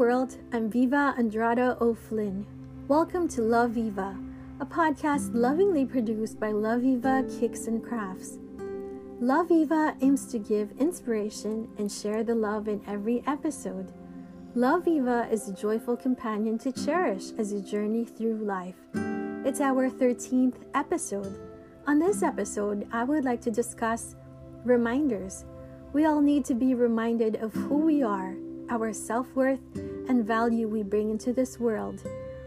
world. I'm Viva Andrada O'Flynn. Welcome to Love Viva, a podcast lovingly produced by Love Viva Kicks and Crafts. Love Viva aims to give inspiration and share the love in every episode. Love Viva is a joyful companion to cherish as you journey through life. It's our 13th episode. On this episode, I would like to discuss reminders. We all need to be reminded of who we are, our self worth, and value we bring into this world.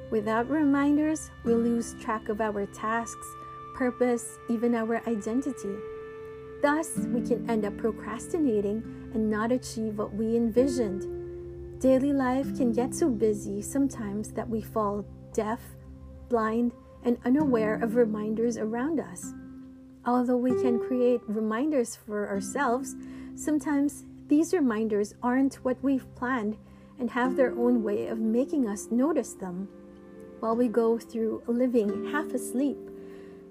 Without reminders, we lose track of our tasks, purpose, even our identity. Thus, we can end up procrastinating and not achieve what we envisioned. Daily life can get so busy sometimes that we fall deaf, blind, and unaware of reminders around us. Although we can create reminders for ourselves, sometimes these reminders aren't what we've planned and have their own way of making us notice them. While we go through living half asleep,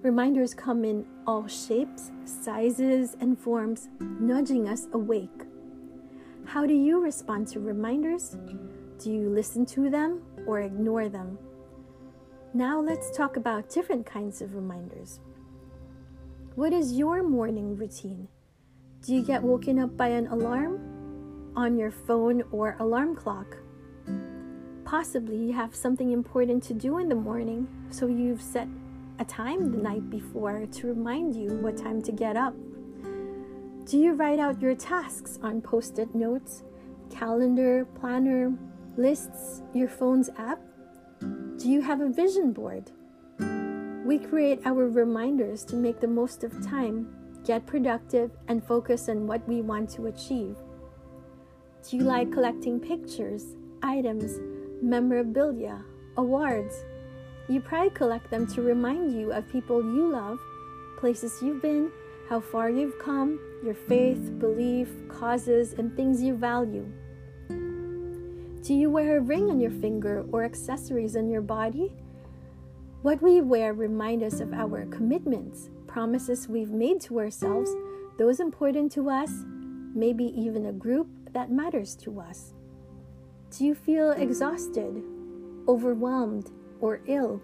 Reminders come in all shapes, sizes, and forms, nudging us awake. How do you respond to reminders? Do you listen to them or ignore them? Now let's talk about different kinds of reminders. What is your morning routine? Do you get woken up by an alarm on your phone or alarm clock? Possibly you have something important to do in the morning, so you've set a time the night before to remind you what time to get up? Do you write out your tasks on post it notes, calendar, planner, lists, your phone's app? Do you have a vision board? We create our reminders to make the most of time, get productive, and focus on what we want to achieve. Do you like collecting pictures, items, memorabilia, awards? You probably collect them to remind you of people you love, places you've been, how far you've come, your faith, belief, causes, and things you value. Do you wear a ring on your finger or accessories on your body? What we wear remind us of our commitments, promises we've made to ourselves, those important to us, maybe even a group that matters to us. Do you feel exhausted, overwhelmed, or ill.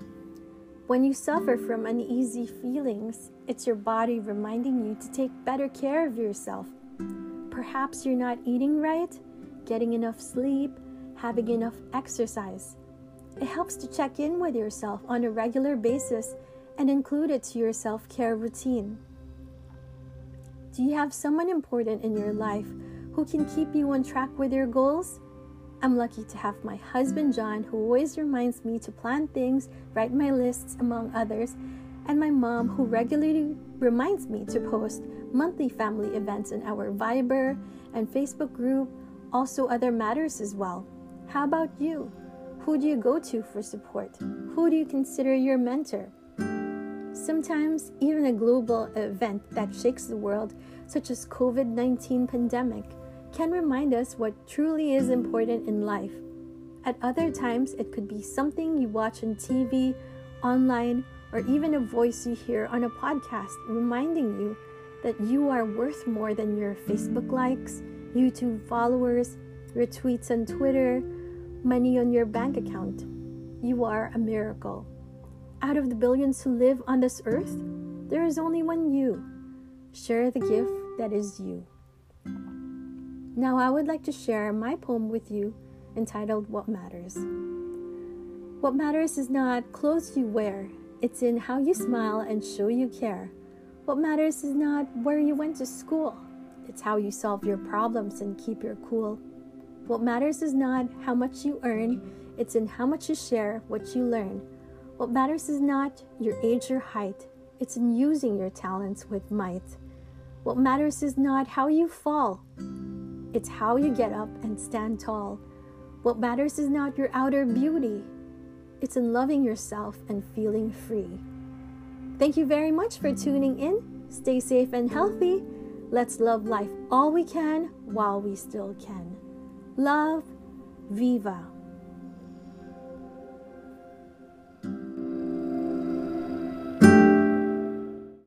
When you suffer from uneasy feelings, it's your body reminding you to take better care of yourself. Perhaps you're not eating right, getting enough sleep, having enough exercise. It helps to check in with yourself on a regular basis and include it to your self care routine. Do you have someone important in your life who can keep you on track with your goals? I'm lucky to have my husband John, who always reminds me to plan things, write my lists, among others, and my mom, who regularly reminds me to post monthly family events in our Viber and Facebook group, also other matters as well. How about you? Who do you go to for support? Who do you consider your mentor? Sometimes even a global event that shakes the world, such as COVID-19 pandemic, can remind us what truly is important in life. At other times, it could be something you watch on TV, online, or even a voice you hear on a podcast reminding you that you are worth more than your Facebook likes, YouTube followers, retweets on Twitter, money on your bank account. You are a miracle. Out of the billions who live on this earth, there is only one you. Share the gift that is you. Now, I would like to share my poem with you entitled What Matters. What matters is not clothes you wear, it's in how you smile and show you care. What matters is not where you went to school, it's how you solve your problems and keep your cool. What matters is not how much you earn, it's in how much you share what you learn. What matters is not your age or height, it's in using your talents with might. What matters is not how you fall, it's how you get up and stand tall. What matters is not your outer beauty, it's in loving yourself and feeling free. Thank you very much for tuning in. Stay safe and healthy. Let's love life all we can while we still can. Love, Viva.